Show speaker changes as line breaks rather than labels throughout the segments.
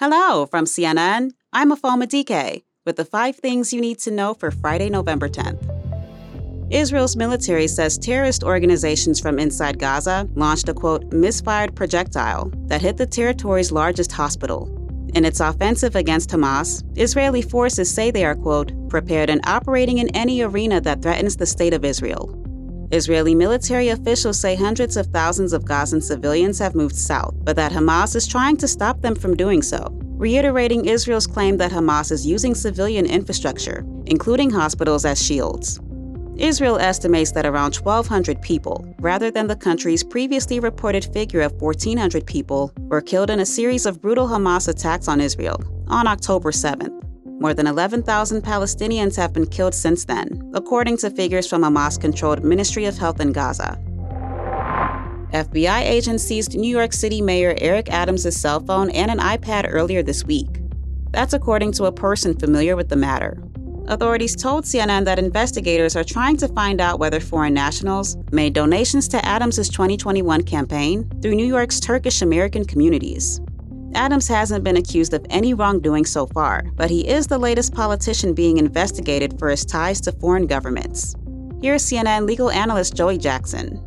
Hello from CNN. I'm Afoma DK with the five things you need to know for Friday, November 10th. Israel's military says terrorist organizations from inside Gaza launched a quote, misfired projectile that hit the territory's largest hospital. In its offensive against Hamas, Israeli forces say they are, quote, prepared and operating in any arena that threatens the state of Israel. Israeli military officials say hundreds of thousands of Gazan civilians have moved south, but that Hamas is trying to stop them from doing so, reiterating Israel's claim that Hamas is using civilian infrastructure, including hospitals, as shields. Israel estimates that around 1,200 people, rather than the country's previously reported figure of 1,400 people, were killed in a series of brutal Hamas attacks on Israel on October 7th. More than 11,000 Palestinians have been killed since then, according to figures from a Hamas controlled Ministry of Health in Gaza. FBI agents seized New York City Mayor Eric Adams' cell phone and an iPad earlier this week. That's according to a person familiar with the matter. Authorities told CNN that investigators are trying to find out whether foreign nationals made donations to Adams' 2021 campaign through New York's Turkish American communities. Adams hasn't been accused of any wrongdoing so far, but he is the latest politician being investigated for his ties to foreign governments. Here's CNN legal analyst Joey Jackson.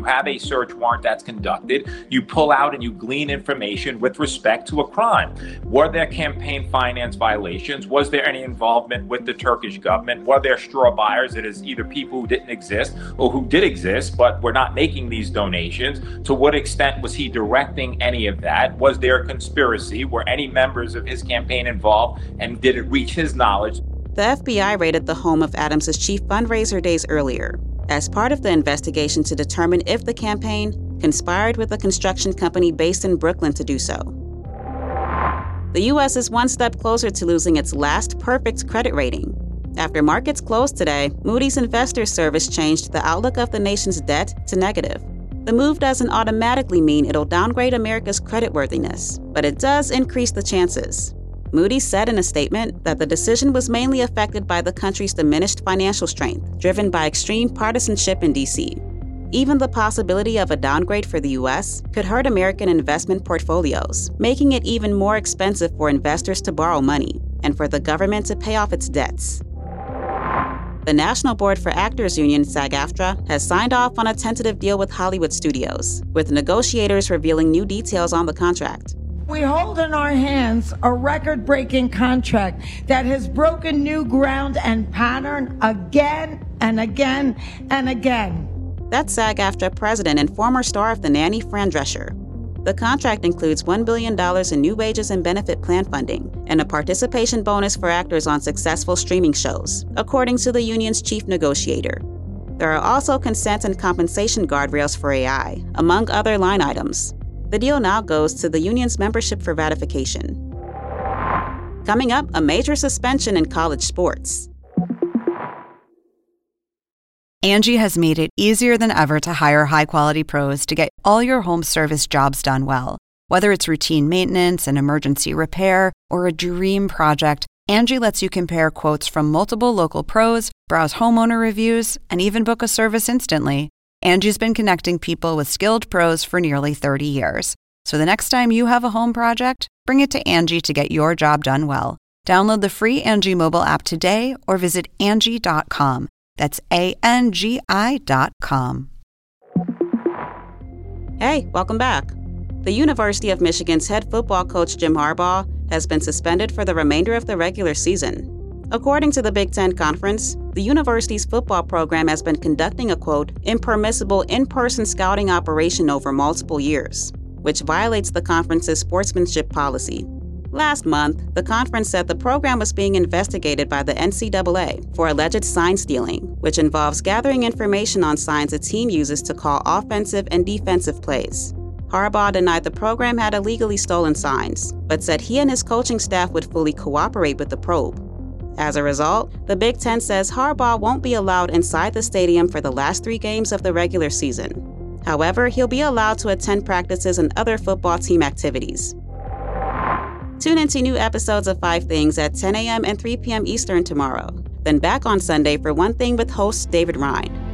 You have a search warrant that's conducted, you pull out and you glean information with respect to a crime. Were there campaign finance violations? Was there any involvement with the Turkish government? Were there straw buyers? It is either people who didn't exist or who did exist but were not making these donations. To what extent was he directing any of that? Was there a conspiracy? Were any members of his campaign involved and did it reach his knowledge?
The FBI raided the home of Adams' chief fundraiser days earlier as part of the investigation to determine if the campaign conspired with a construction company based in Brooklyn to do so. The U.S. is one step closer to losing its last perfect credit rating. After markets closed today, Moody's Investors Service changed the outlook of the nation's debt to negative. The move doesn't automatically mean it'll downgrade America's creditworthiness, but it does increase the chances. Moody's said in a statement that the decision was mainly affected by the country's diminished financial strength, driven by extreme partisanship in D.C. Even the possibility of a downgrade for the U.S. could hurt American investment portfolios, making it even more expensive for investors to borrow money and for the government to pay off its debts. The National Board for Actors Union, SAG AFTRA, has signed off on a tentative deal with Hollywood studios, with negotiators revealing new details on the contract.
We hold in our hands a record breaking contract that has broken new ground and pattern again and again and again.
That's SAG AFTRA president and former star of The Nanny, Fran Drescher. The contract includes $1 billion in new wages and benefit plan funding and a participation bonus for actors on successful streaming shows, according to the union's chief negotiator. There are also consent and compensation guardrails for AI, among other line items. The deal now goes to the union's membership for ratification. Coming up, a major suspension in college sports.
Angi has made it easier than ever to hire high quality pros to get all your home service jobs done well. Whether it's routine maintenance, an emergency repair, or a dream project, Angi lets you compare quotes from multiple local pros, browse homeowner reviews, and even book a service instantly. Angi's been connecting people with skilled pros for nearly 30 years. So the next time you have a home project, bring it to Angi to get your job done well. Download the free Angi mobile app today or visit Angi.com. That's A N G I.com.
Hey, welcome back. The University of Michigan's head football coach Jim Harbaugh has been suspended for the remainder of the regular season. According to the Big Ten Conference, the university's football program has been conducting a quote, impermissible in person scouting operation over multiple years, which violates the conference's sportsmanship policy. Last month, the conference said the program was being investigated by the NCAA for alleged sign stealing, which involves gathering information on signs a team uses to call offensive and defensive plays. Harbaugh denied the program had illegally stolen signs, but said he and his coaching staff would fully cooperate with the probe. As a result, the Big Ten says Harbaugh won't be allowed inside the stadium for the last three games of the regular season. However, he'll be allowed to attend practices and other football team activities. Tune into new episodes of Five Things at 10 a.m. and 3 p.m. Eastern tomorrow. Then back on Sunday for One Thing with host David Rind.